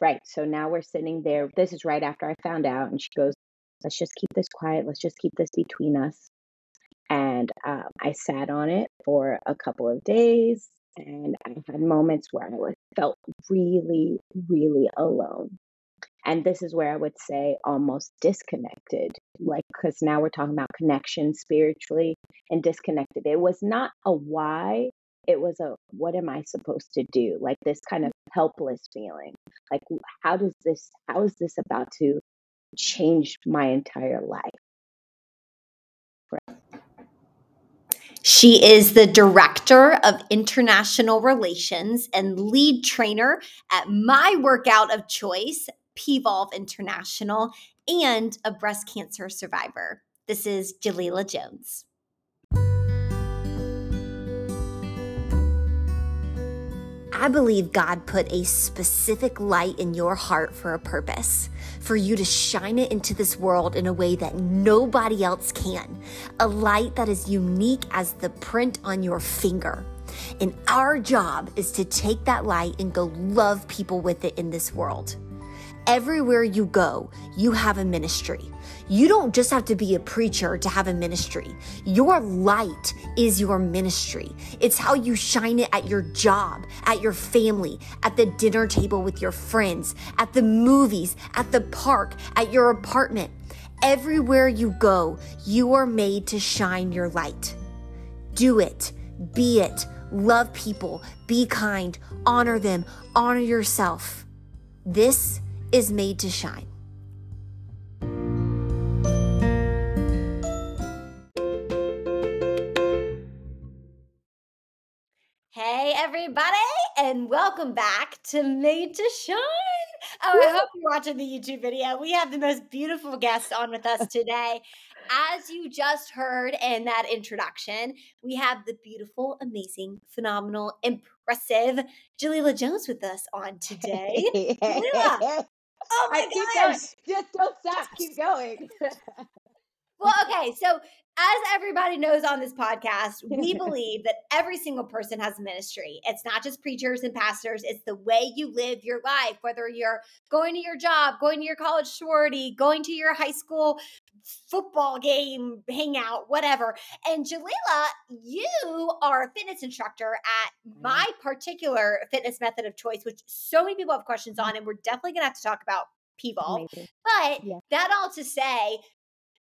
right. So now we're sitting there. This is right after I found out. And she goes, let's just keep this quiet. Let's just keep this between us. And um, I sat on it for a couple of days. And I had moments where I was, felt really, really alone. And this is where I would say almost disconnected, like, because now we're talking about connection spiritually and disconnected. It was not a why, it was a what am I supposed to do? Like this kind of helpless feeling. Like, how does this, how is this about to change my entire life? She is the Director of International Relations and lead trainer at my workout of choice, PVolve International, and a breast cancer survivor. This is Jalila Jones. I believe God put a specific light in your heart for a purpose, for you to shine it into this world in a way that nobody else can. A light that is unique as the print on your finger. And our job is to take that light and go love people with it in this world. Everywhere you go, you have a ministry. You don't just have to be a preacher to have a ministry. Your light is your ministry. It's how you shine it at your job, at your family, at the dinner table with your friends, at the movies, at the park, at your apartment. Everywhere you go, you are made to shine your light. Do it, be it, love people, be kind, honor them, honor yourself. This is made to shine. Everybody, and welcome back to Made to Shine. Oh, I hope you're watching the YouTube video. We have the most beautiful guest on with us today. As you just heard in that introduction, we have the beautiful, amazing, phenomenal, impressive Jalila Jones with us on today. Jalila, Oh my I keep going. Just don't stop. Keep going. well, okay. So, as everybody knows on this podcast, we believe that every single person has a ministry. It's not just preachers and pastors, it's the way you live your life, whether you're going to your job, going to your college sorority, going to your high school football game, hangout, whatever. And Jalila, you are a fitness instructor at mm-hmm. my particular fitness method of choice, which so many people have questions on, and we're definitely gonna have to talk about PVolve. But yeah. that all to say,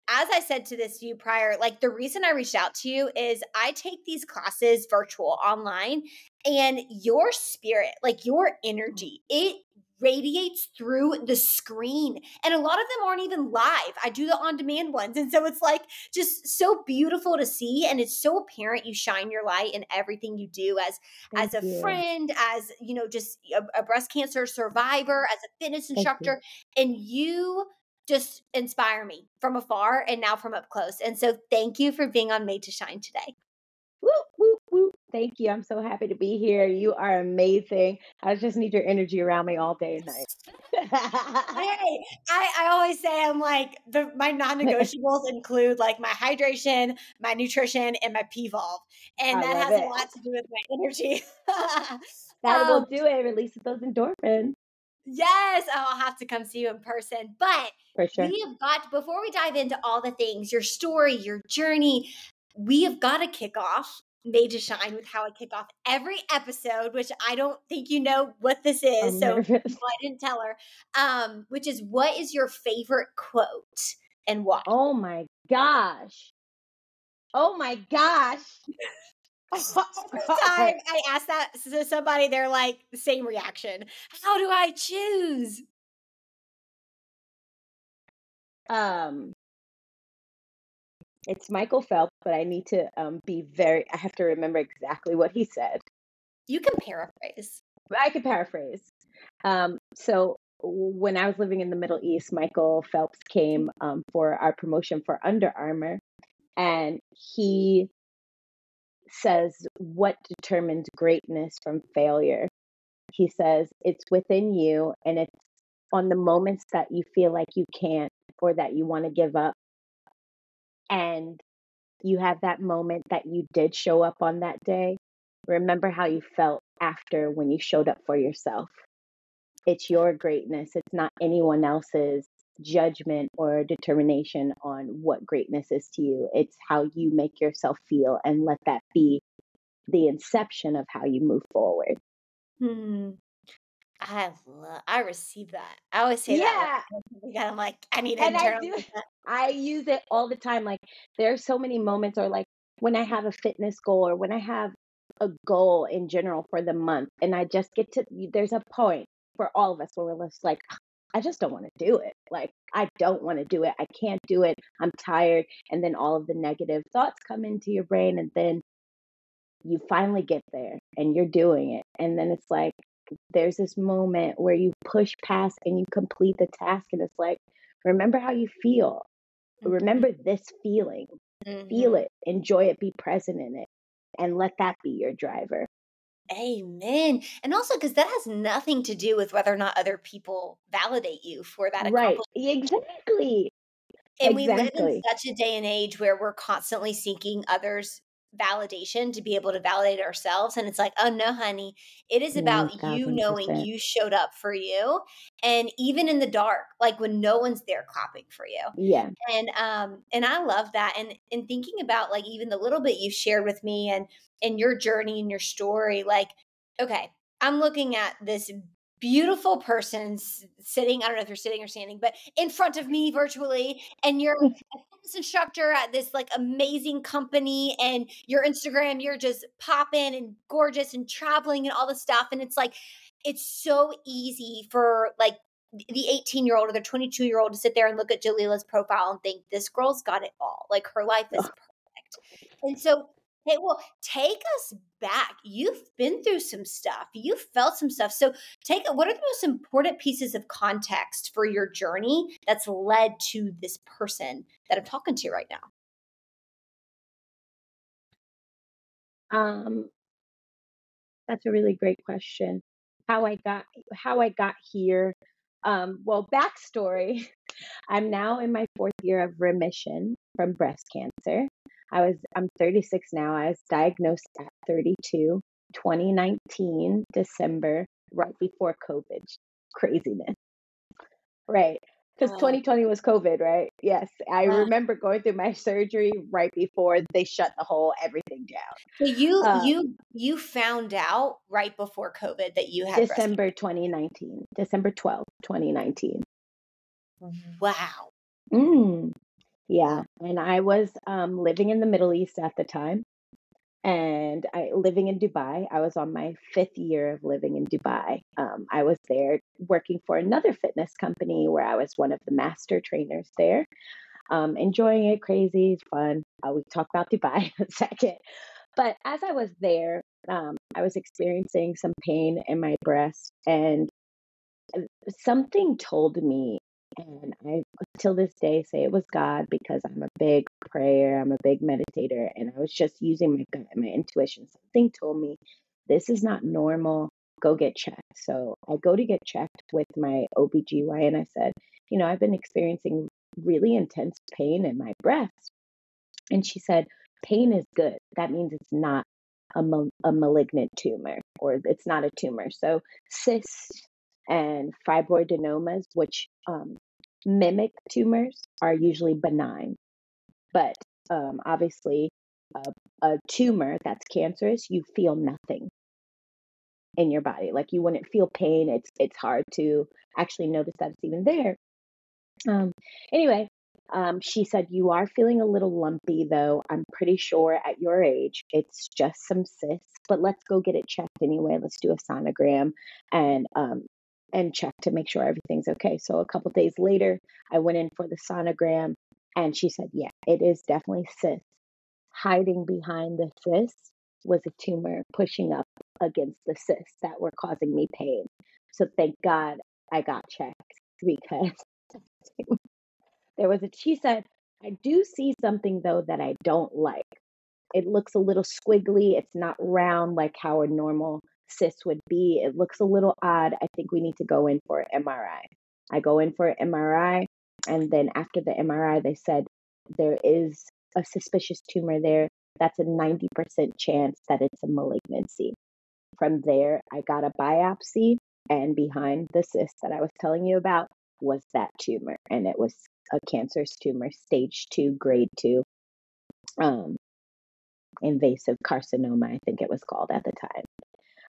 as I said to this you prior, like the reason I reached out to you is I take these classes virtual online and your spirit, like your mm-hmm. energy, it radiates through the screen. And a lot of them aren't even live. I do the on demand ones. And so it's like just so beautiful to see. And it's so apparent you shine your light in everything you do as Thank as a you. friend, as you know, just a, a, breast cancer survivor, as a fitness instructor. And you just inspire me from afar and now from up close. And so thank you for being on Made to Shine today. Woo, woo, woo. Thank you. I'm so happy to be here. You are amazing. I just need your energy around me all day and night. hey, I, I always say I'm like the my non-negotiables include like my hydration, my nutrition, and my PVolve. And I that has it. a lot to do with my energy. that um, will do it. Releases those endorphins. Yes, oh, I'll have to come see you in person. But sure. we have got before we dive into all the things, your story, your journey, we have got to kick off made to shine with how I kick off every episode, which I don't think you know what this is. I'm so nervous. I didn't tell her. Um, which is what is your favorite quote and why? Oh my gosh. Oh my gosh. Oh, time I ask that to somebody, they're like the same reaction. How do I choose? Um it's Michael Phelps, but I need to um, be very, I have to remember exactly what he said. You can paraphrase. I can paraphrase. Um, so when I was living in the Middle East, Michael Phelps came um, for our promotion for Under Armour, and he says, What determines greatness from failure? He says, It's within you, and it's on the moments that you feel like you can't or that you want to give up and you have that moment that you did show up on that day, remember how you felt after when you showed up for yourself. It's your greatness. It's not anyone else's judgment or determination on what greatness is to you. It's how you make yourself feel and let that be the inception of how you move forward. Hmm. I love, I receive that. I always say that. Yeah. I'm like, I need to And I do that. I use it all the time. Like there are so many moments or like when I have a fitness goal or when I have a goal in general for the month and I just get to there's a point for all of us where we're just like I just don't want to do it. Like I don't want to do it. I can't do it. I'm tired and then all of the negative thoughts come into your brain and then you finally get there and you're doing it and then it's like there's this moment where you push past and you complete the task and it's like remember how you feel remember this feeling feel Mhm. it enjoy it be present in it and let that be your driver Amen. And also because that has nothing to do with whether or not other people validate you for that right. exactly. And we live in such a day and age where we're constantly seeking others' validation to be able to validate ourselves. And it's like, oh no, honey, it is about you knowing you showed up for you. And even in the dark, like when no one's there clapping for you. yeah And um, and I love that. And and thinking about like even the little bit you shared with me and and your journey and your story, like, okay, I'm looking at this beautiful person sitting, I don't know if you're sitting or standing, but in front of me virtually, and you're mm. a fitness instructor at this like amazing company, and your Instagram, you're just popping and gorgeous and traveling and all the stuff. And it's like, it's so easy for like the 18 year old or the 22 year old to sit there and look at Jalila's profile and think this girl's got it all. Like her life is perfect. And so, hey, well, take us back. You've been through some stuff. You've felt some stuff. So, take what are the most important pieces of context for your journey that's led to this person that I'm talking to right now? um that's a really great question how i got how i got here um well backstory i'm now in my fourth year of remission from breast cancer i was i'm 36 now. I was diagnosed at 32 2019 december right before covid. Craziness. Right. Because Oh, 2020 was covid right? Yes. I remember going through my surgery right before they shut the whole everything down. So you um, you you found out right before COVID that you had. December 2019, December 12, 2019. Wow. Mm, yeah, and I was um, living in the Middle East at the time, and I living in Dubai. I was on my fifth year of living in Dubai. Um, I was there working for another fitness company where I was one of the master trainers there. Um, enjoying it, crazy, fun. Uh, we talk about Dubai in a second. But as I was there, um, I was experiencing some pain in my breast, and uh, something told me, and I till this day say it was God because I'm a big prayer, I'm a big meditator, and I was just using my gut and my intuition. Something told me this is not normal. Go get checked. So I go to get checked with my OBGYN. And I said, you know, I've been experiencing really intense pain in my breast. And she said, pain is good. That means it's not a, mal- a malignant tumor or it's not a tumor. So cysts and fibroadenomas, which um, mimic tumors, are usually benign. But um, obviously, a, a tumor that's cancerous, you feel nothing in your body. Like you wouldn't feel pain. It's it's hard to actually notice that it's even there. Um, anyway, um, she said, You are feeling a little lumpy, though. I'm pretty sure at your age it's just some cysts, but let's go get it checked anyway. Let's do a sonogram and um, and check to make sure everything's okay. So a couple days later, I went in for the sonogram, and she said, Yeah, it is definitely cyst. Hiding behind the cyst was a tumor pushing up against the cysts that were causing me pain. So thank God I got checked because there was a she said i do see something though that i don't like it looks a little squiggly it's not round like how a normal cyst would be it looks a little odd i think we need to go in for an mri i go in for an mri and then after the mri they said there is a suspicious tumor there that's a 90% chance that it's a malignancy from there i got a biopsy And behind the cyst that I was telling you about was that tumor. And it was a cancerous tumor, stage two, grade two, um, invasive carcinoma, I think it was called at the time.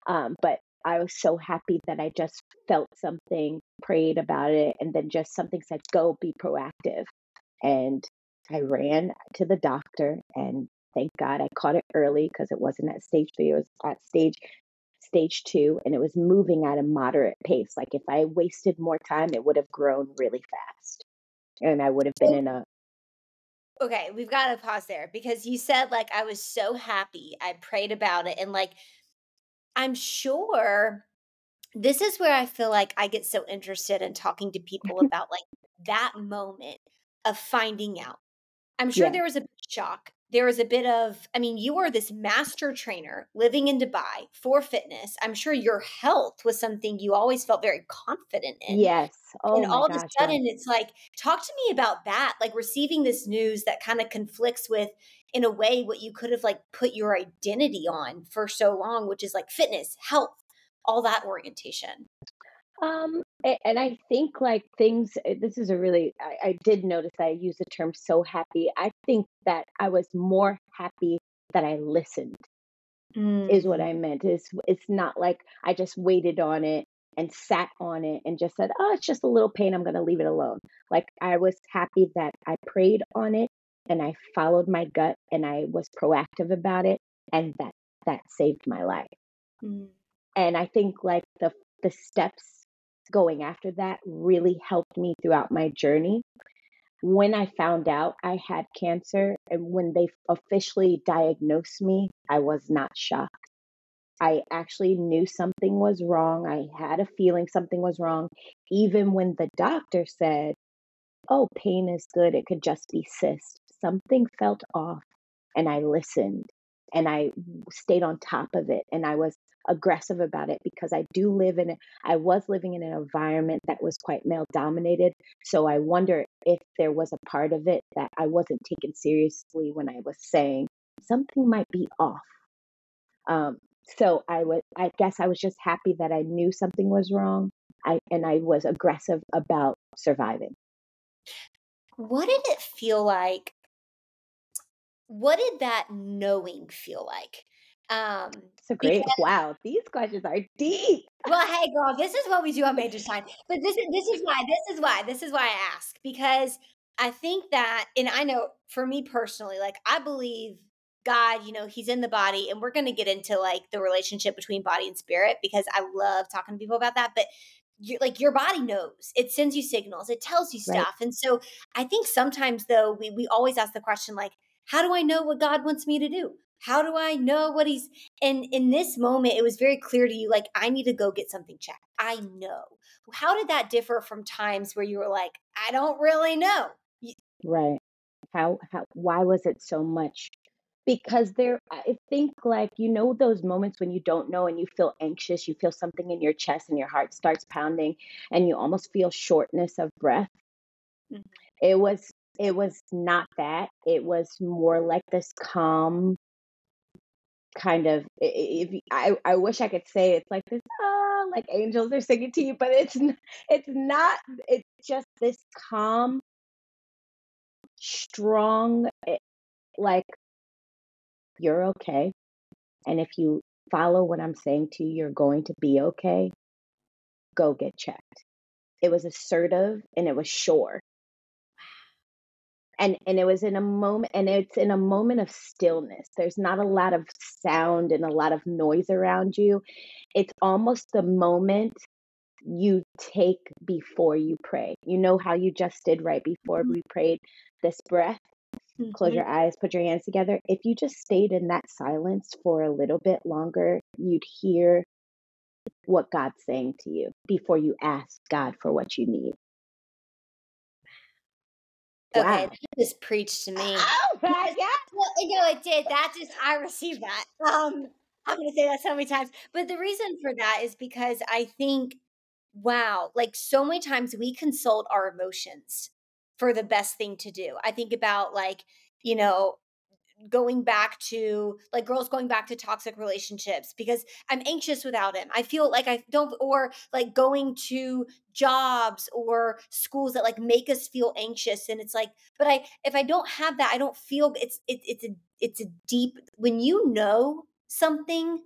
Um, but I was so happy that I just felt something, prayed about it, and then just something said, go be proactive. And I ran to the doctor, and thank God I caught it early because it wasn't at stage three, it was at stage stage two, and it was moving at a moderate pace. Like if I wasted more time, it would have grown really fast. And I would have been in a Okay, we've got to pause there because you said like I was so happy. I prayed about it and like I'm sure this is where I feel like I get so interested in talking to people about like that moment of finding out. I'm sure yeah. there was a shock. There was a bit of, I mean, you are this master trainer living in Dubai for fitness. I'm sure your health was something you always felt very confident in. Yes. Oh and all gosh, of a sudden, yeah. it's like, talk to me about that. Like receiving this news that kind of conflicts with, in a way, what you could have like put your identity on for so long, which is like fitness, health, all that orientation. Um, and I think like things, eh, this is a really, I, I did notice that I use the term so happy. I think that I was more happy that I listened mm. is what mm. I meant. Is it's not like I just waited on it and sat on it and just said, oh, it's just a little pain. I'm going to leave it alone. Like I was happy that I prayed on it and I followed my gut and I was proactive about it. And that, that saved my life. Mm. And I think like the, the steps going after that really helped me throughout my journey. When I found out I had cancer and when they officially diagnosed me, I was not shocked. I actually knew something was wrong. I had a feeling something was wrong. Even when the doctor said, Oh, pain is good, it could just be cyst, something felt off. And I listened and I stayed on top of it. And I was aggressive about it because I do live in I was living in an environment that was quite male dominated. So I wonder if there was a part of it that I wasn't taken seriously when I was saying something might be off. Um, so I was I guess I was just happy that I knew something was wrong. I and I was aggressive about surviving. What did it feel like? What did that knowing feel like? Um, so great. Because, wow, these questions are deep. Well, hey, girl, this is what we do on Major Time. But this is this is why this is why this is why I ask because I think that, and I know for me personally, like I believe God, you know, He's in the body, and we're going to get into like the relationship between body and spirit because I love talking to people about that. But you're like your body knows it sends you signals it tells you stuff right. and so i think sometimes though we, we always ask the question like how do i know what god wants me to do how do I know what he's and in this moment it was very clear to you like I need to go get something checked. I know. How did that differ from times where you were like I don't really know? Right. How how why was it so much? Because there I think like you know those moments when you don't know and you feel anxious, you feel something in your chest and your heart starts pounding and you almost feel shortness of breath. Mm-hmm. It was it was not that. It was more like this calm kind of if I, I wish I could say it's like this ah, like angels are singing to you, but it's it's not. It's just this calm, strong, eh, like you're okay, and if you follow what I'm saying to you, you're going to be okay. Go get checked. It was assertive and it was sure and and it was in a moment and it's in a moment of stillness. There's not a lot of sound and a lot of noise around you. It's almost the moment you take before you pray. You know how you just did right before mm-hmm. we prayed this breath? Mm-hmm. close your eyes put your hands together. If you just stayed in that silence for a little bit longer you'd hear what god's saying to you before you ask god for what you need Okay, wow. that just preached to me. Oh my God. Well, you know, it did. That just, I received that. Um, I'm going to say that so many times. But the reason for that is because I think, wow, like so many times we consult our emotions for the best thing to do. I think about like, you know, going back to like girls going back to toxic relationships because I'm anxious without him. I feel like I don't or like going to jobs or schools that like make us feel anxious and it's like but I if I don't have that I don't feel it's it, it's a it's a deep when you know something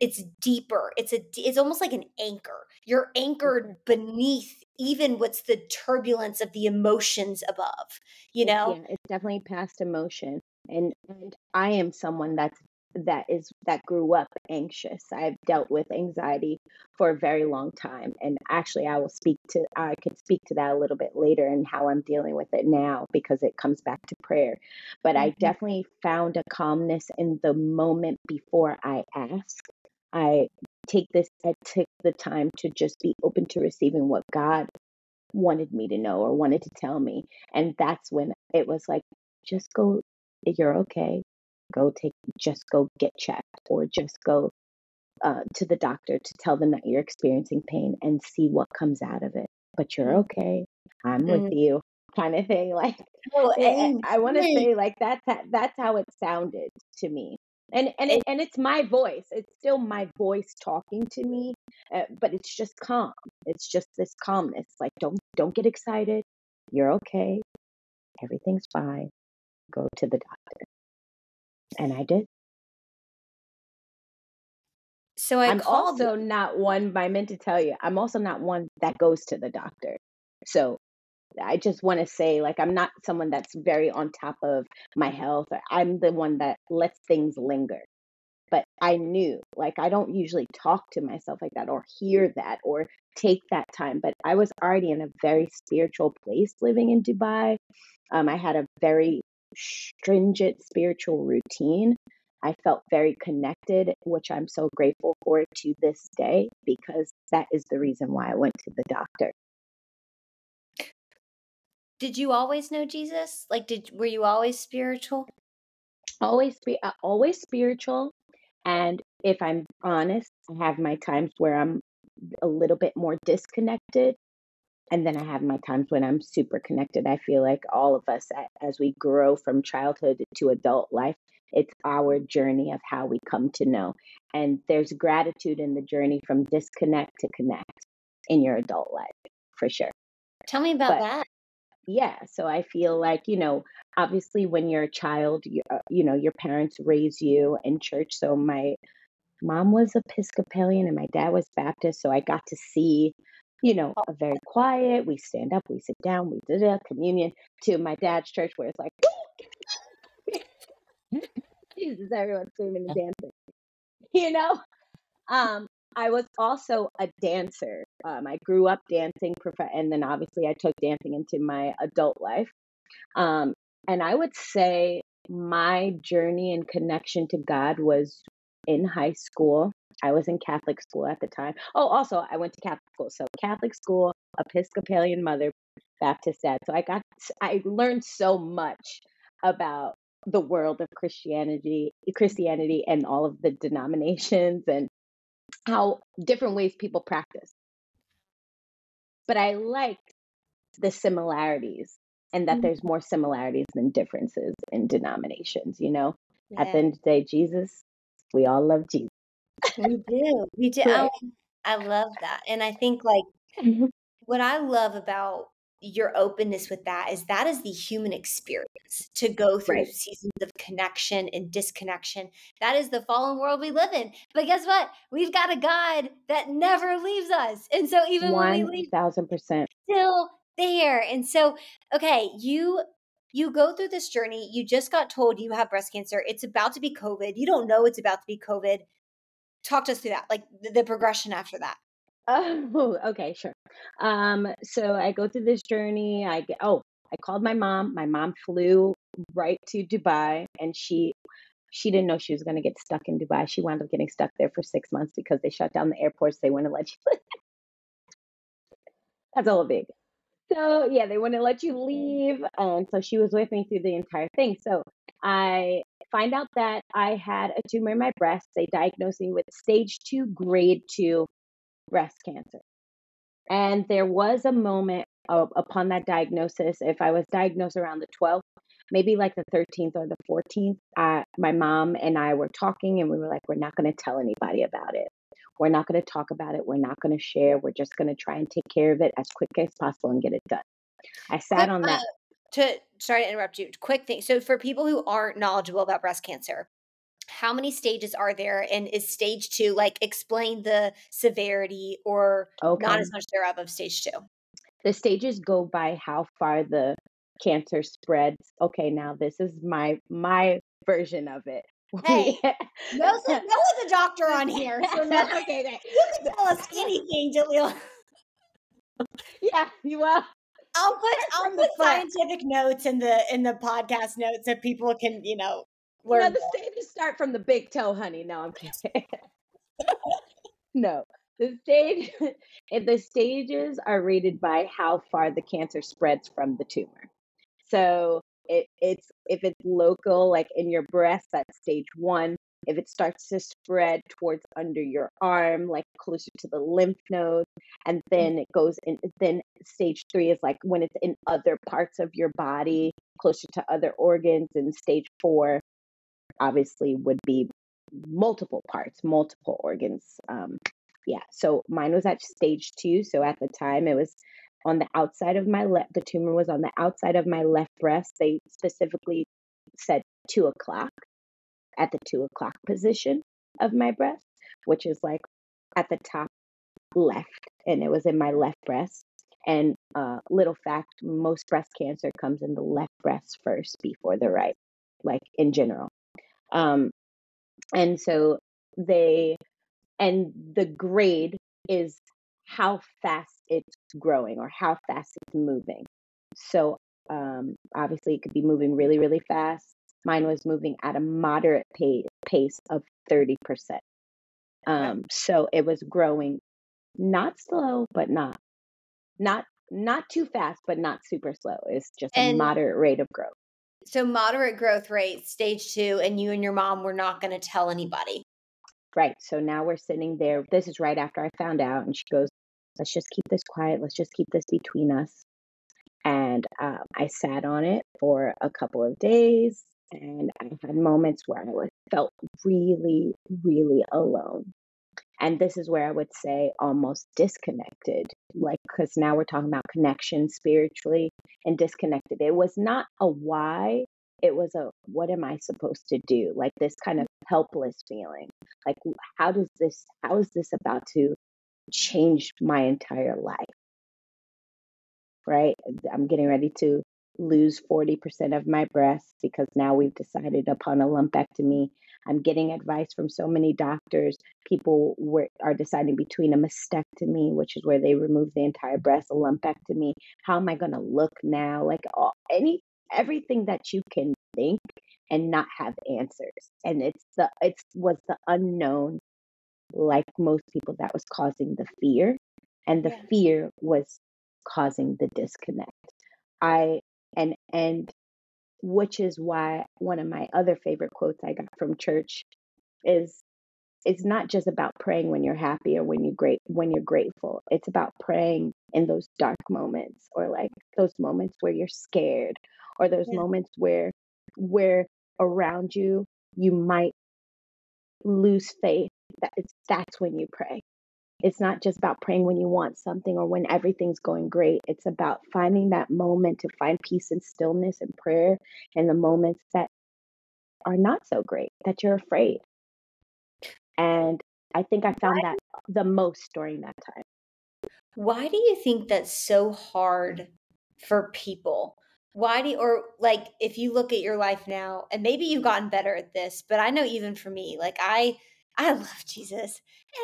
it's deeper. It's a it's almost like an anchor. You're anchored beneath even what's the turbulence of the emotions above you know? Yeah it's definitely past emotion and and i am someone that's that is that grew up anxious i've dealt with anxiety for a very long time and actually i will speak to i could speak to that a little bit later and how i'm dealing with it now because it comes back to prayer but mm-hmm. i definitely found a calmness in the moment before i ask I take this, I took the time to just be open to receiving what God wanted me to know or wanted to tell me. And that's when it was like, just go, you're okay. Go take, just go get checked or just go uh, to the doctor to tell them that you're experiencing pain and see what comes out of it. But you're mm. okay. I'm mm. with you, kind of thing. Like, oh, I, I want to say, like that's that's how it sounded to me and and it, and it's my voice it's still my voice talking to me uh, but it's just calm it's just this calmness like don't don't get excited you're okay everything's fine go to the doctor and i did so I am called... also not one i meant to tell you i'm also not one that goes to the doctor so I just want to say, like, I'm not someone that's very on top of my health. I'm the one that lets things linger. But I knew, like, I don't usually talk to myself like that or hear that or take that time. But I was already in a very spiritual place living in Dubai. Um, I had a very stringent spiritual routine. I felt very connected, which I'm so grateful for to this day because that is the reason why I went to the doctor did you always know Jesus? Like, did were you always spiritual? Always, be uh, always spiritual. And if I'm honest, I have my times where I'm a little bit more disconnected, and then I have my times when I'm super connected. I feel like all of us, as we grow from childhood to adult life, it's our journey of how we come to know. And there's gratitude in the journey from disconnect to connect in your adult life, for sure. Tell me about but, that yeah so i feel like you know obviously when you're a child you, uh, you know your parents raise you in church so my mom was episcopalian and my dad was baptist so i got to see you know a very quiet we stand up we sit down we did a communion to my dad's church where it's like jesus everyone's screaming and dancing you know um I was also a dancer. Um, I grew up dancing, and then obviously I took dancing into my adult life. Um, and I would say my journey and connection to God was in high school. I was in Catholic school at the time. Oh, also, I went to Catholic school. So, Catholic school, Episcopalian mother, Baptist dad. So, I got, I learned so much about the world of Christianity, Christianity, and all of the denominations and how different ways people practice. But I like the similarities and that mm-hmm. there's more similarities than differences in denominations, you know? Yeah. At the end of the day, Jesus, we all love Jesus. We do. We do. Right. I, I love that. And I think like mm-hmm. what I love about your openness with that is that is the human experience to go through right. seasons of connection and disconnection. That is the fallen world we live in. But guess what? We've got a God that never leaves us. And so even 1, when we leave, thousand percent still there. And so, okay, you you go through this journey. You just got told you have breast cancer. It's about to be COVID. You don't know it's about to be COVID. Talk to us through that, like the, the progression after that. Oh, okay, sure. Um, so I go through this journey. I get, oh, I called my mom. My mom flew right to Dubai and she she didn't know she was going to get stuck in Dubai. She wound up getting stuck there for 6 months because they shut down the airports. They wouldn't let you That's all big. So, yeah, they wouldn't let you leave. And so she was with me through the entire thing. So, I find out that I had a tumor in my breast. They diagnosed me with stage 2 grade 2 breast cancer. And there was a moment of, upon that diagnosis, if I was diagnosed around the 12th, maybe like the 13th or the 14th, uh, my mom and I were talking and we were like, we're not going to tell anybody about it. We're not going to talk about it. We're not going to share. We're just going to try and take care of it as quick as possible and get it done. I sat Quick, on uh, that. to sorry to interrupt you. Quick thing. So for people who aren't knowledgeable about breast cancer, how many stages are there? And is stage two like explain the severity or not as much thereof of stage two? The stages go by how far the cancer spreads. Okay, now this is my my version of it. Hey, We- No, no one's a doctor on here, so no, okay, okay. you can tell us anything, Jaleel. Yeah, you will. I'll put I'll the put scientific notes in the in the podcast notes so people can you know learn. the stages start from the big toe, honey. No, I'm kidding. no, the stage, the stages are rated by how far the cancer spreads from the tumor. So it, it's if it's local, like in your breast, that's stage one. If it starts to spread towards under your arm, like closer to the lymph node, and then it goes in, then stage three is like when it's in other parts of your body, closer to other organs, and stage four obviously would be multiple parts, multiple organs. Um, yeah, so mine was at stage two. So at the time, it was on the outside of my left. The tumor was on the outside of my left breast. They specifically said two o'clock at the two o'clock position of my breast, which is like at the top left, and it was in my left breast. And uh, little fact: most breast cancer comes in the left breast first before the right, like in general. Um, and so they and the grade is how fast it's growing or how fast it's moving so um, obviously it could be moving really really fast mine was moving at a moderate pace, pace of 30% um, so it was growing not slow but not not not too fast but not super slow it's just a moderate rate of growth so moderate growth rate, stage two, and you and your mom were not going to tell anybody. Right. So now we're sitting there. This is right after I found out. And she goes, let's just keep this quiet. Let's just keep this between us. And um, I sat on it for a couple of days. And I had moments where I felt really, really alone. And this is where I would say almost disconnected, like, because now we're talking about connection spiritually and disconnected. It was not a why, it was a what am I supposed to do? Like this kind of helpless feeling. Like, how does this, how is this about to change my entire life? Right? I'm getting ready to lose 40% of my breasts because now we've decided upon a lumpectomy. I'm getting advice from so many doctors. People were, are deciding between a mastectomy, which is where they remove the entire breast, a lumpectomy. How am I going to look now? Like all, any everything that you can think and not have answers. And it's the it's was the unknown, like most people, that was causing the fear, and the Yeah. fear was causing the disconnect. I and which is why one of my other favorite quotes I got from church is it's not just about praying when you're happy or when you great when you're grateful. It's about praying in those dark moments or like those moments where you're scared or those Yeah. moments where where around you you might lose faith. That it's that's when you pray. It's not just about praying when you want something or when everything's going great. It's about finding that moment to find peace and stillness and prayer in the moments that are not so great, that you're afraid. And I think I found that the most during that time. Why do you think that's so hard for people? Why do you, or like if you look at your life now, and maybe you've gotten better at this, but I know even for me, like I I love Jesus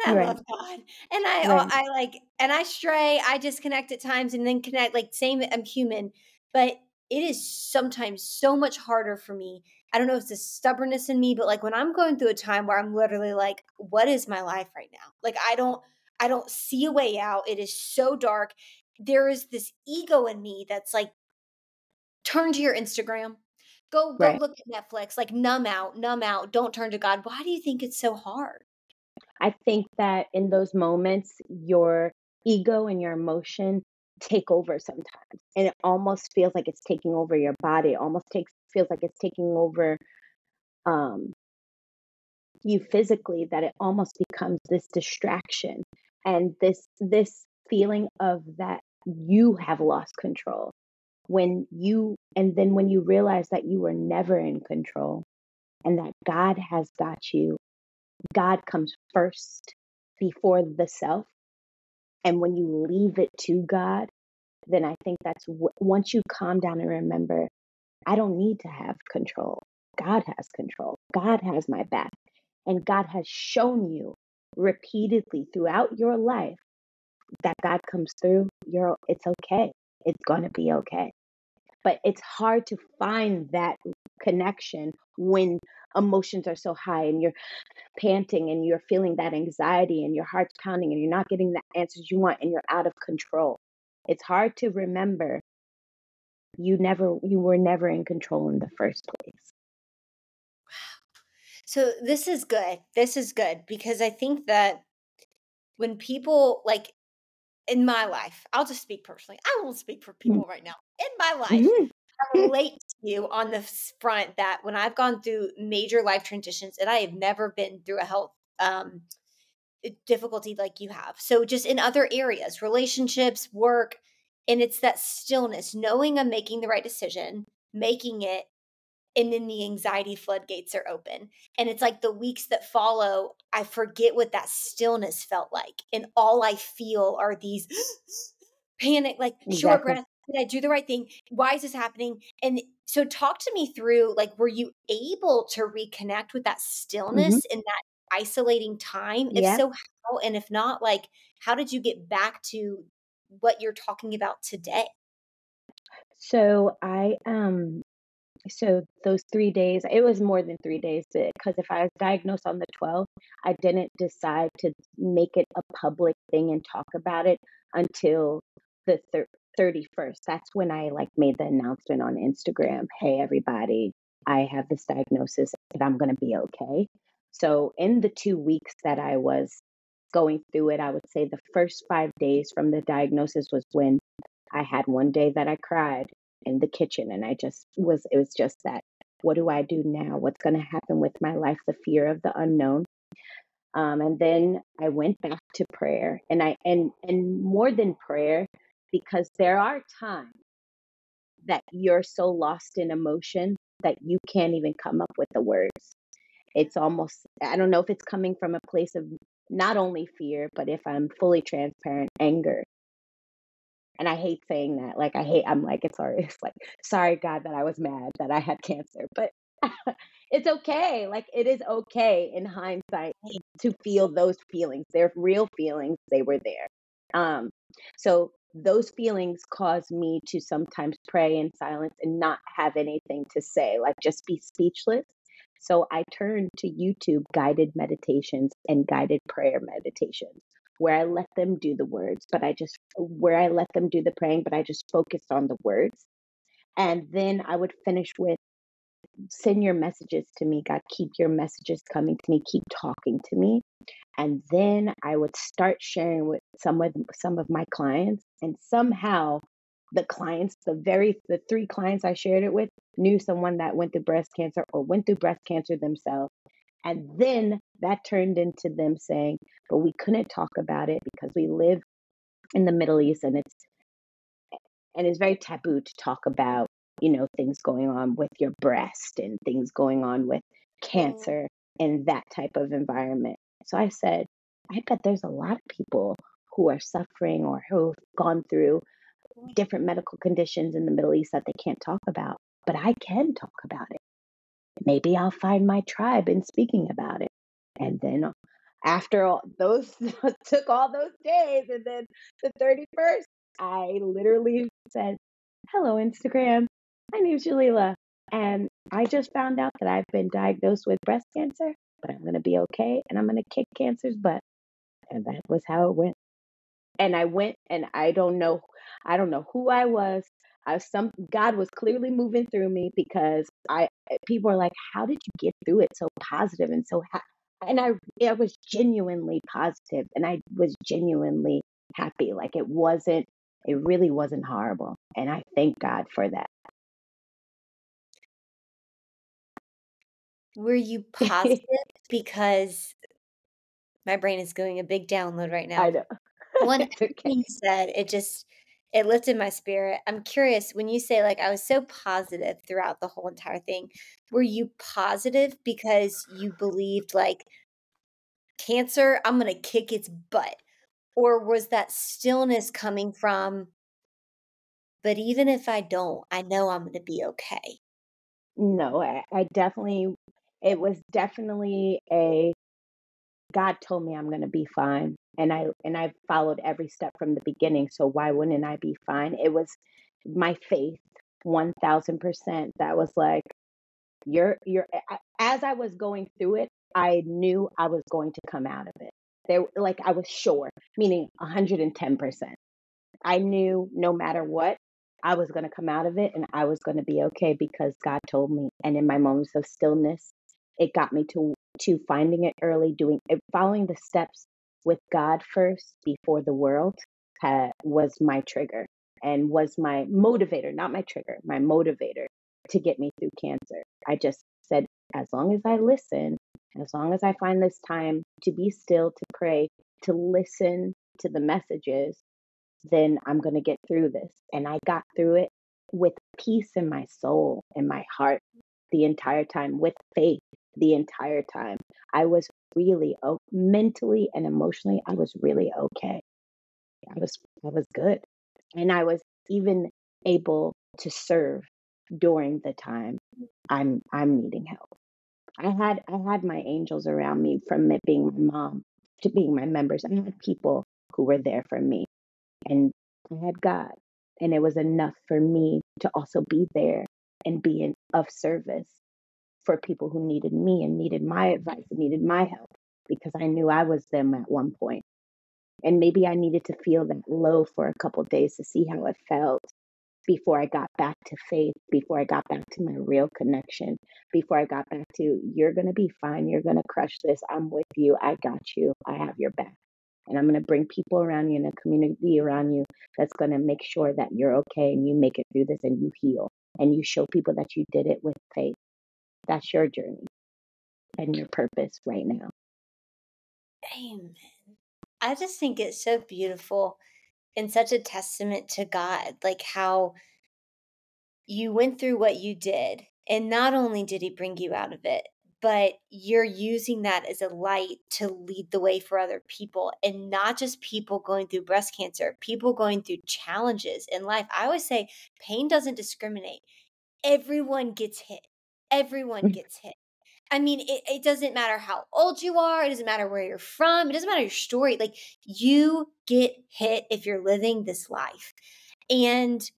and I Right. love God. And I Right. I like and I stray, I disconnect at times and then connect like same I'm human, but it is sometimes so much harder for me. I don't know if it's the stubbornness in me, but like when I'm going through a time where I'm literally like, what is my life right now? Like I don't I don't see a way out. It is so dark. There is this ego in me that's like, turn to your Instagram. Go go Right. look at Netflix. Like numb out, numb out. Don't turn to God. Why do you think it's so hard? I think that in those moments, your ego and your emotion take over sometimes and it almost feels like it's taking over your body it almost takes feels like it's taking over um you physically that it almost becomes this distraction and this this feeling of that you have lost control when you and then when you realize that you were never in control and that God has got you God comes first before the self. And when you leave it to God then I think that's w- once you calm down and remember I don't need to have control. God has control. God has my back. And God has shown you repeatedly throughout your life that God comes through, you're it's okay. It's going to be okay. But it's hard to find that connection when emotions are so high and you're panting and you're feeling that anxiety and your heart's pounding and you're not getting the answers you want and you're out of control. It's hard to remember you never you were never in control in the first place. So this is good. This is good because I think that when people like in my life, I'll just speak personally. I won't speak for Mm. people right now. In my life, Mhm. I relate to you on the front that when I've gone through major life transitions and I have never been through a health um difficulty like you have. So just in other areas, relationships, work, and it's that stillness, knowing I'm making the right decision, making it and then the anxiety floodgates are open. And it's like the weeks that follow, I forget what that stillness felt like. And all I feel are these panic, like short breath. Did I do the right thing? Why is this happening? And so, talk to me through like, were you able to reconnect with that Mhm. stillness in that isolating time? If Yeah. so, how? And if not, like, how did you get back to what you're talking about today? So I um so those 3 days, it was more than 3 days because if I was diagnosed on the 12th, I didn't decide to make it a public thing and talk about it until the thir 31st. That's when I like made the announcement on Instagram, "Hey everybody, I have this diagnosis and I'm going to be okay." So in the 2 weeks that I was going through it, I would say the first 5 days from the diagnosis was when I had one day that I cried in the kitchen and I just was it was just that what do I do now? What's going to happen with my life? The fear of the unknown. Um, and then I went back to prayer and I and and more than prayer because there are times that you're so lost in emotion that you can't even come up with the words. It's almost I don't know if it's coming from a place of not only fear, but if I'm fully transparent, anger. And I hate saying that. Like I hate I'm like it's sorry it's like sorry God that I was mad that I had cancer. But it's okay. Like it is okay in hindsight to feel those feelings. They're real feelings. They were there. Um so those feelings cause me to sometimes pray in silence and not have anything to say, like just be speechless. So I turned to YouTube guided meditations and guided prayer meditations where I let them do the words, but I just, where I let them do the praying, but I just focused on the words. And then I would finish with, send your messages to me, God, keep your messages coming to me, keep talking to me. And then I would start sharing with some of some of my clients, and somehow the clients, the very the three clients I shared it with, knew someone that went through breast cancer or went through breast cancer themselves. And then that turned into them saying, but we couldn't talk about it because we live in the Middle East and it's and it's very taboo to talk about, you know, things going on with your breast and things going on with Mm. cancer in that type of environment. So I said, I bet there's a lot of people who are suffering or who've gone through different medical conditions in the Middle East that they can't talk about, but I can talk about it. Maybe I'll find my tribe in speaking about it. And then uh, after all those took all those days and then the 31st, I literally said, Hello, Instagram. My name's Jalila. And I just found out that I've been diagnosed with breast cancer, but I'm going to be okay and I'm going to kick cancer's butt. And that was how it went. And I went and I don't know, I don't know who I was. I was some God was clearly moving through me because I eh, people are like, how did you get through it so positive and so ha-? and I I was genuinely positive and I was genuinely happy. Like it wasn't It really wasn't horrible. And I thank God for that. Were you positive? because my brain is going a big download right now. I know. One okay. thing you said, it just it lifted my spirit. I'm curious when you say like I was so positive throughout the whole entire thing. Were you positive because you believed like cancer, I'm going to kick its butt? Or was that stillness coming from but even if I don't, I know I'm going to be okay? No, I, I definitely it was definitely a God told me I'm going to be fine and I and I followed every step from the beginning so why wouldn't I be fine? It was my faith 1000% that was like you're you're as I was going through it I knew I was going to come out of it. There like I was sure meaning 110% I knew no matter what I was going to come out of it and I was going to be okay because God told me and in my moments of stillness it got me to to finding it early, doing eh, following the steps with God first before the world was my trigger and was my motivator, not my trigger, my motivator to get me through cancer. I just said, as long as I listen, as long as I find this time to be still, to pray, to listen to the messages, then I'm going to get through this. And I got through it with peace in my soul and my heart the entire time, with faith the entire time. I was really mentally and emotionally, I was really okay. I was I was good. And I was even able to serve during the time I'm I'm needing help. I had I had my angels around me from it being my mom to being my members. I had people who were there for me. And I had God. And it was enough for me to also be there and be in, of service for people who needed me and needed my advice and needed my help because I knew I was them at one point. And maybe I needed to feel that low for a couple days to see how it felt before I got back to faith, before I got back to my real connection, before I got back to, you're going to be fine. You're going to crush this. I'm with you. I got you. I have your back. And I'm going to bring people around you and a community around you that's going to make sure that you're okay and you make it through this and you heal and you show people that you did it with faith. That's your journey and your purpose right now. Amen. I just think it's so beautiful and such a testament to God, like how you went through what you did. And not only did He bring you out of it, but you're using that as a light to lead the way for other people and not just people going through breast cancer, people going through challenges in life. I always say pain doesn't discriminate, everyone gets hit everyone mm. gets hit. I mean, it, it doesn't matter how old you are. It doesn't matter where you're from. It doesn't matter your story. Like, you get hit if you're living this life. And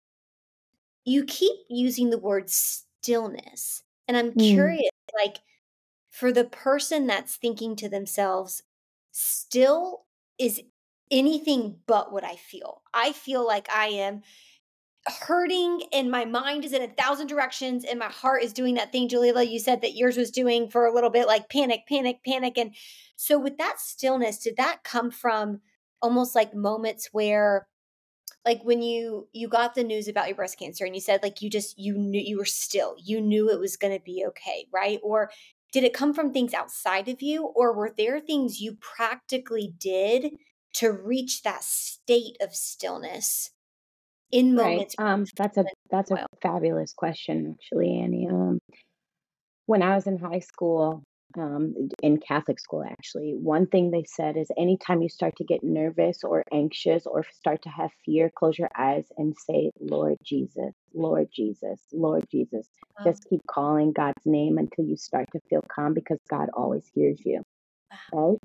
you keep using the word stillness. And I'm mm. curious, like, for the person that's thinking to themselves, still is anything but what I feel. I feel like I am hurting and my mind is in a thousand directions and my heart is doing that thing Jalila you said that yours was doing for a little bit like panic panic panic. And so with that stillness did that come from almost like moments where like when you you got the news about your breast cancer and you said like you just you knew you were still you knew it was going to be okay right? Or did it come from things outside of you or were there things you practically did to reach that state of stillness in moments. Right. Um, that's a that's a fabulous question, actually, Annie. Um, when I was in high school, um, in Catholic school, actually, one thing they said is anytime you start to get nervous or anxious or start to have fear, close your eyes and say, Lord Jesus, Lord Jesus, Lord Jesus. Wow. Just keep calling God's name until you start to feel calm because God always hears you. Wow. Right?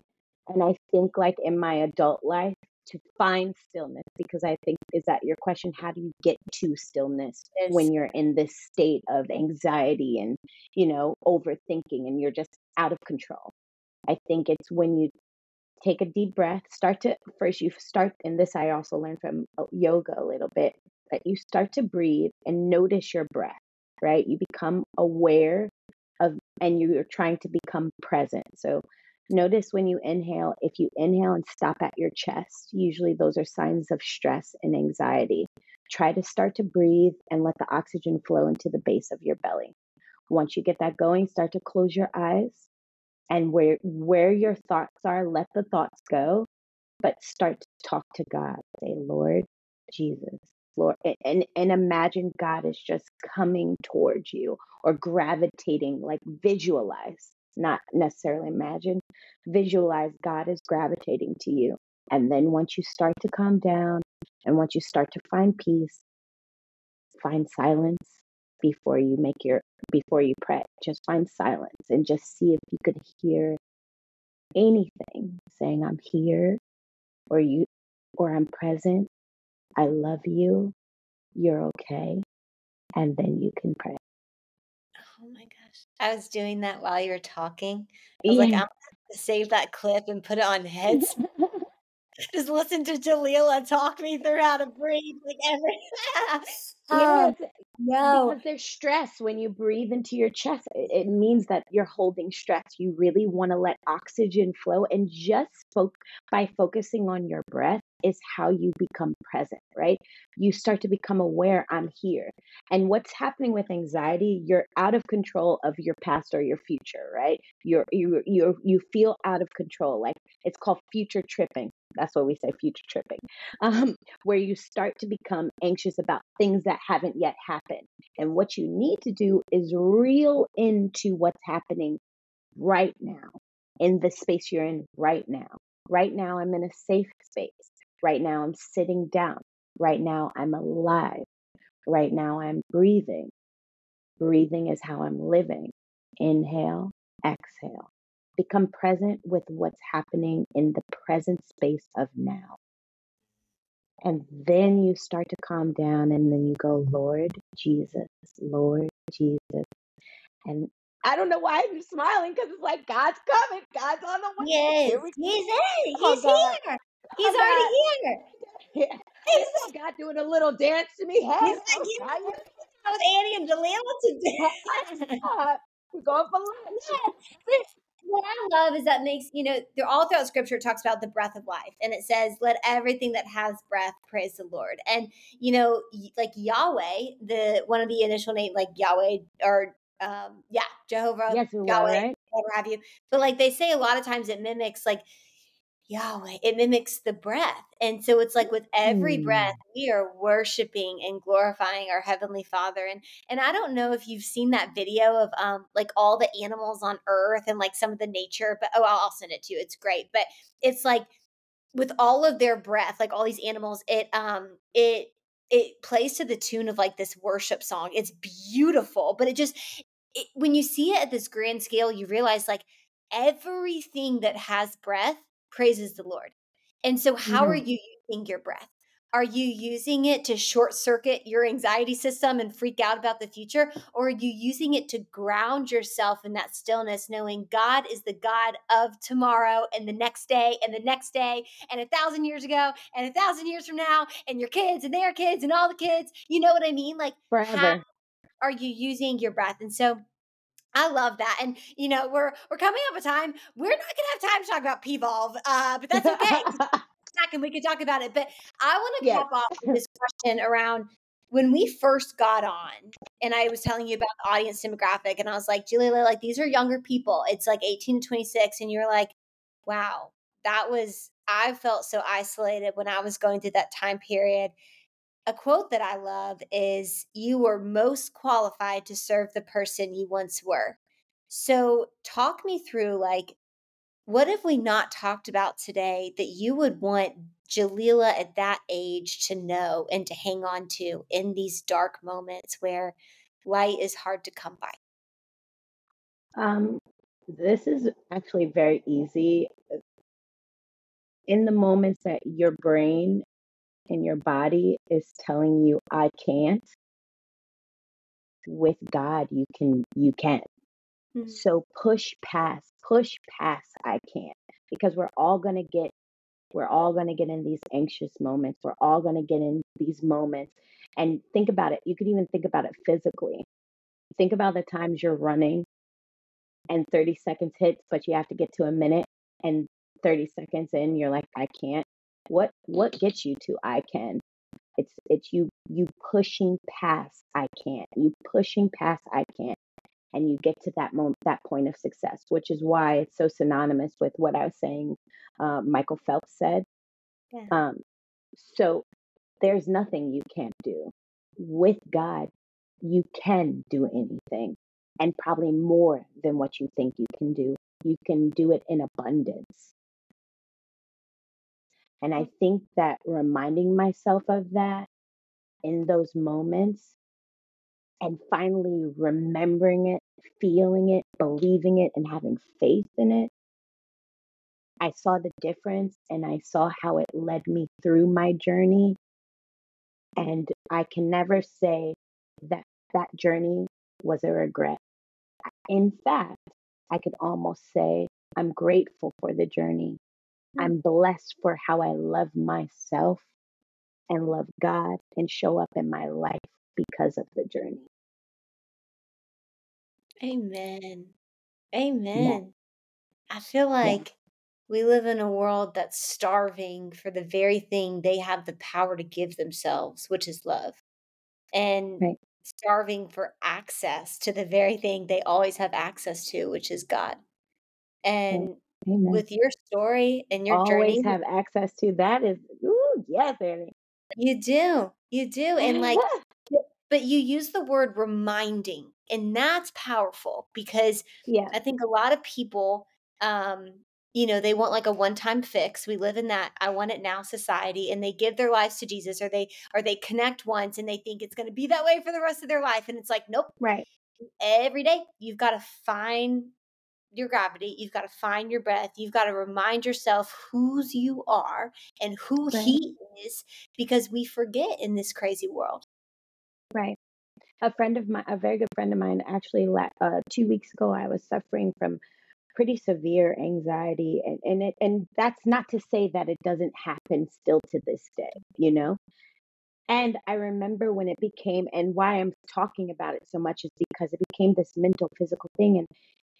And I think, like in my adult life, to find stillness because I think is that your question how do you get to stillness when you're in this state of anxiety and you know overthinking and you're just out of control? I think it's when you take a deep breath start to first you start and this I also learned from uh, yoga a little bit that you start to breathe and notice your breath right? You become aware of and you're trying to become present. So Notice when you inhale, if you inhale and stop at your chest, usually those are signs of stress and anxiety. Try to start to breathe and let the oxygen flow into the base of your belly. Once you get that going, start to close your eyes and where where your thoughts are, let the thoughts go, but start to talk to God. Say, Lord Jesus, Lord, and and imagine God is just coming towards you or gravitating, like visualize, not necessarily imagine, visualize God is gravitating to you. And then once you start to calm down and once you start to find peace, find silence before you make your before you pray. Just find silence and just see if you could hear anything saying I'm here or you or I'm present. I love you. You're okay. And then you can pray. Oh my gosh. I was doing that while you were talking. I was like, I'm gonna to save that clip and put it on heads. Just listen to Jalila talk me through how to breathe like every um Yes, no. because there's stress when you breathe into your chest. It, it means that you're holding stress. You really want to let oxygen flow, and just fo- by focusing on your breath is how you become present, right? You start to become aware I'm here. And what's happening with anxiety, you're out of control of your past or your future, right? You're you you you feel out of control. Like it's called future tripping. That's what we say, future tripping. Um, where you start to become anxious about things that haven't yet happened. And what you need to do is reel into what's happening right now, in the space you're in right now. Right now, I'm in a safe space. Right now, I'm sitting down. Right now, I'm alive. Right now, I'm breathing. Breathing is how I'm living. Inhale, exhale. Become present with what's happening in the present space of now. And then you start to calm down, and then you go, Lord Jesus, Lord Jesus. And I don't know why I'm smiling because it's like God's coming, God's on the way. Yes, he's in. Oh, He's God. here. He's already here. Yeah. He's saw God doing a little dance to me. Hey, He's like, you know with Annie and Jalila today. We're going for lunch. Yeah, what I love is that makes you know they're all throughout Scripture it talks about the breath of life, and it says, "Let everything that has breath praise the Lord." And you know, like Yahweh, the one of the initial name, like Yahweh or um, yeah, Jehovah, Yes, Yahweh, right? whatever have you. But like they say, a lot of times it mimics like Yahweh. It mimics the breath. And so it's like with every breath, Mm. we are worshiping and glorifying our Heavenly Father. And and I don't know if you've seen that video of um like all the animals on earth and like some of the nature, but oh I'll, I'll send it to you. It's great. But it's like with all of their breath, like all these animals, it um it it plays to the tune of like this worship song. It's beautiful, but it just it, when you see it at this grand scale, you realize like everything that has breath praises the Lord. And so, how are Mhm. you using your breath? Are you using it to short circuit your anxiety system and freak out about the future? Or are you using it to ground yourself in that stillness, knowing God is the God of tomorrow and the next day and the next day and a thousand years ago and a thousand years from now and your kids and their kids and all the kids? You know what I mean? Like, how Forever. are you using your breath? And so, I love that. And you know, we're we're coming up a time. We're not gonna have time to talk about P-Volve, uh, but that's okay. And we could talk about it. But I want to yes. cap off with this question around when we first got on, and I was telling you about the audience demographic, and I was like, Jalila, like these are younger people. It's like 18 to 26, and you're like, wow, that was I felt so isolated when I was going through that time period a quote that I love is you were most qualified to serve the person you once were. So talk me through like what have we not talked about today that you would want Jalila at that age to know and to hang on to in these dark moments where light is hard to come by? Um, this is actually very easy. In the moments that your brain and your body is telling you, I can't, with God, you can, you can. Mhm. So push past, push past, I can't, because we're all going to get, we're all going to get in these anxious moments. We're all going to get in these moments. And think about it. You could even think about it physically. Think about the times you're running and 30 seconds hits, but you have to get to a minute and 30 seconds in you're like I can't. What what gets you to I can? It's it's you you pushing past I can't. You pushing past I can't and you get to that moment that point of success, which is why it's so synonymous with what I was saying uh, Michael Phelps said. Yeah. Um, so there's nothing you can't do. With God, you can do anything and probably more than what you think you can do. You can do it in abundance. And I think that reminding myself of that in those moments and finally remembering it, feeling it, believing it, and having faith in it, I saw the difference and I saw how it led me through my journey. And I can never say that that journey was a regret. In fact, I could almost say I'm grateful for the journey. Mm. I'm blessed for how I love myself and love God and show up in my life because of the journey. Amen. Yeah, Amen. I feel yeah, like we live in a world that's starving for the very thing they have the power to give themselves, which is love, and right, starving for access to the very thing they always have access to, which is God. right. Amen. with your story and your Always journey, have access to that is, ooh, yes, Annie. you do. You do. And like, but you use the word reminding, and that's powerful because yeah, I think a lot of people, um, you know, they want like a one-time fix. We live in that I want it now society, and they give their lives to Jesus, or they or they connect once, and they think it's going to be that way for the rest of their life, and it's like, nope. right, Every day, you've got to find your gravity. You've got to find your breath. You've got to remind yourself whose you are and who right, He is, because we forget in this crazy world. right. A friend of mine, a very good friend of mine, actually, uh, two weeks ago, I was suffering from pretty severe anxiety, and and it, and that's not to say that it doesn't happen still to this day, you know. And I remember when it became, and why I'm talking about it so much is because it became this mental, physical thing. And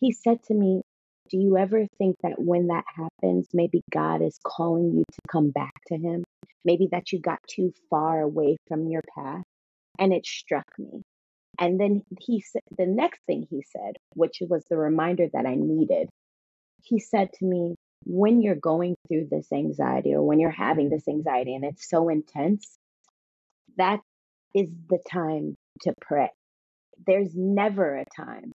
he said to me, Do you ever think that when that happens, maybe God is calling you to come back to Him? Maybe that you got too far away from your path? And it struck me. And then he said, the next thing he said, which was the reminder that I needed, he said to me, When you're going through this anxiety or when you're having this anxiety and it's so intense, that is the time to pray. There's never a time,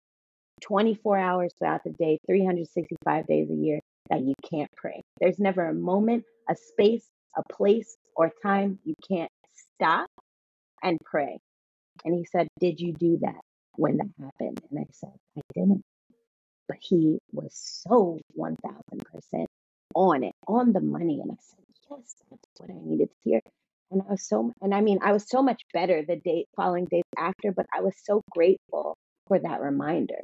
24 hours throughout the day, 365 days a year, that you can't pray. There's never a moment, a space, a place, or time you can't stop and pray. And he said, Did you do that when that happened? And I said, I didn't. But he was so 1000% on it, on the money. And I said, Yes, that's what I needed to hear. And I was so, and I mean, I was so much better the day following days after, but I was so grateful for that reminder.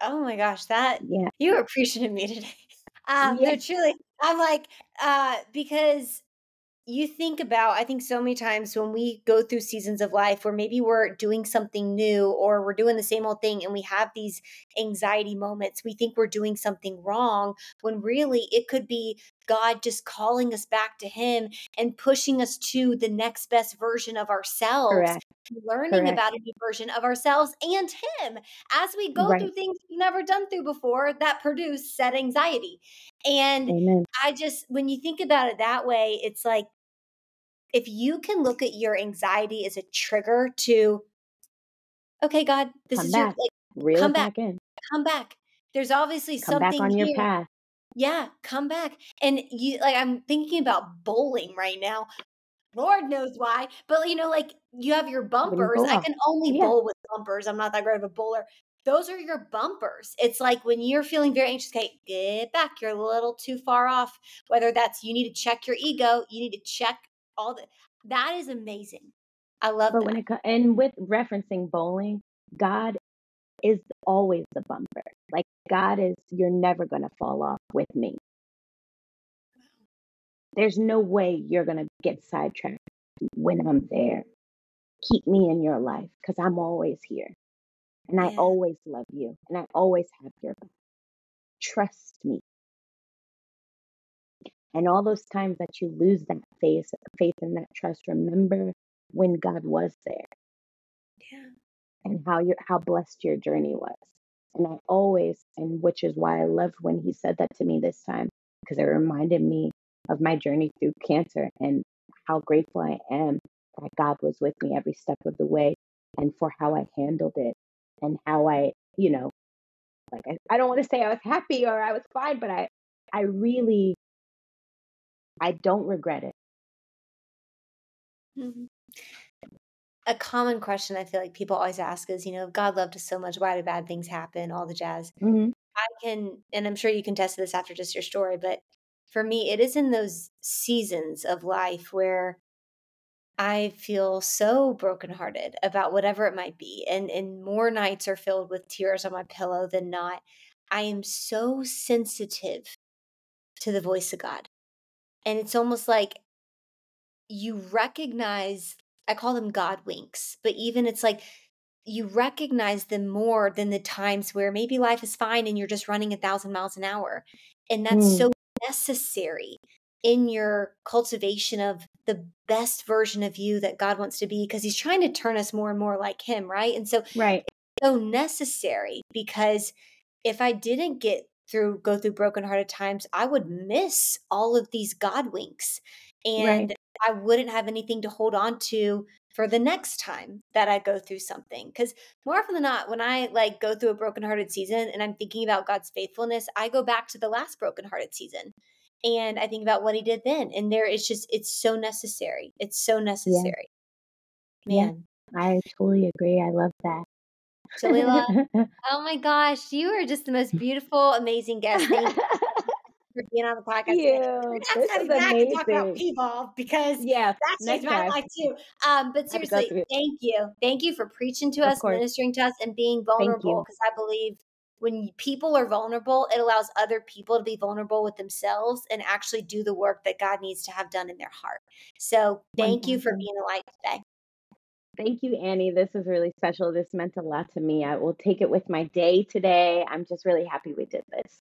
Oh my gosh, that Yeah. you were preaching to me today. Um, Yeah. no, truly, I'm like, uh, because you think about, I think so many times when we go through seasons of life where maybe we're doing something new or we're doing the same old thing and we have these anxiety moments, we think we're doing something wrong when really it could be God just calling us back to Him and pushing us to the next best version of ourselves, Correct. learning Correct. about a new version of ourselves and Him as we go Right. through things we've never done through before that produce said anxiety. And Amen. I just, when you think about it that way, it's like, if you can look at your anxiety as a trigger to, okay, God, this Come is your, like, Reel come back, back in. Come back. There's obviously Come back something on your path. Yeah, come back. And you, like, I'm thinking about bowling right now. Lord knows why. But, you know, like, you have your bumpers. I can only Yeah. bowl with bumpers. I'm not that great of a bowler. Those are your bumpers. It's like when you're feeling very anxious, okay, get back. You're a little too far off. Whether that's you need to check your ego, you need to check all the. That is amazing. I love But when it comes, and with referencing bowling, God is always the bumper. Like God is, you're never going to fall off with me. There's no way you're going to get sidetracked when I'm there. Keep me in your life because I'm always here. And I Yeah. always love you. And I always have your back. Trust me. And all those times that you lose that faith, faith and that trust, remember when God was there. And how your how blessed your journey was. And I always, and which is why I loved when he said that to me this time, because it reminded me of my journey through cancer and how grateful I am that God was with me every step of the way and for how I handled it and how I, you know, like I, I don't want to say I was happy or I was fine, but I I really I don't regret it. Mm-hmm. A common question I feel like people always ask is, you know, if God loved us so much, why do bad things happen? All the jazz. hmm I can, and I'm sure you can test this after just your story, but for me, it is in those seasons of life where I feel so brokenhearted about whatever it might be. And and more nights are filled with tears on my pillow than not. I am so sensitive to the voice of God. And it's almost like you recognize I call them God winks, but even it's like you recognize them more than the times where maybe life is fine and you're just running a thousand miles an hour. And that's Mm, so necessary in your cultivation of the best version of you that God wants to be because he's trying to turn us more and more like him, right? And so right. so necessary because if I didn't get through go through brokenhearted times, I would miss all of these God winks Right. and I wouldn't have anything to hold on to for the next time that I go through something. Because more often than not, when I like go through a brokenhearted season and I'm thinking about God's faithfulness, I go back to the last brokenhearted season and I think about what he did then. And there it's just it's so necessary. It's so necessary. Yeah. Man. I totally agree. I love that. Jalila, oh my gosh, you are just the most beautiful, amazing guest. Thank you for being on the podcast today. We're you. gonna have This is and talk about amazing. P-Volve because Yeah. that's Next my life too. Um, but seriously, thank you. Thank you for preaching to Of us, course. ministering to us, and being vulnerable because I believe when people are vulnerable, it allows other people to be vulnerable with themselves and actually do the work that God needs to have done in their heart. So thank you for being a light today. Thank you, Annie. This is really special. This meant a lot to me. I will take it with my day today. I'm just really happy we did this.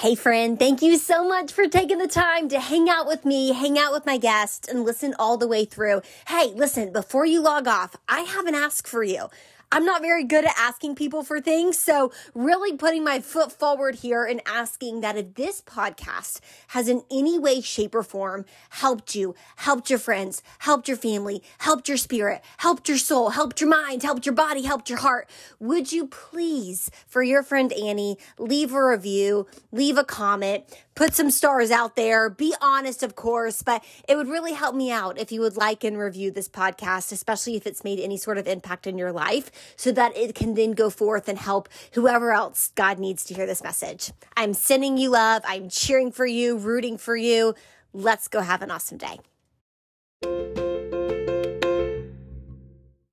Hey, friend, thank you so much for taking the time to hang out with me, hang out with my guests, and listen all the way through. Hey, listen, before you log off, I have an ask for you. I'm not very good at asking people for things, so really putting my foot forward here and asking that if this podcast has in any way, shape, or form helped you, helped your friends, helped your family, helped your spirit, helped your soul, helped your mind, helped your body, helped your heart, would you please, for your friend Annie, leave a review, leave a comment, put some stars out there, be honest, of course, but it would really help me out if you would like and review this podcast, especially if it's made any sort of impact in your life, so that it can then go forth and help whoever else God needs to hear this message. I'm sending you love. I'm cheering for you, rooting for you. Let's go have an awesome day.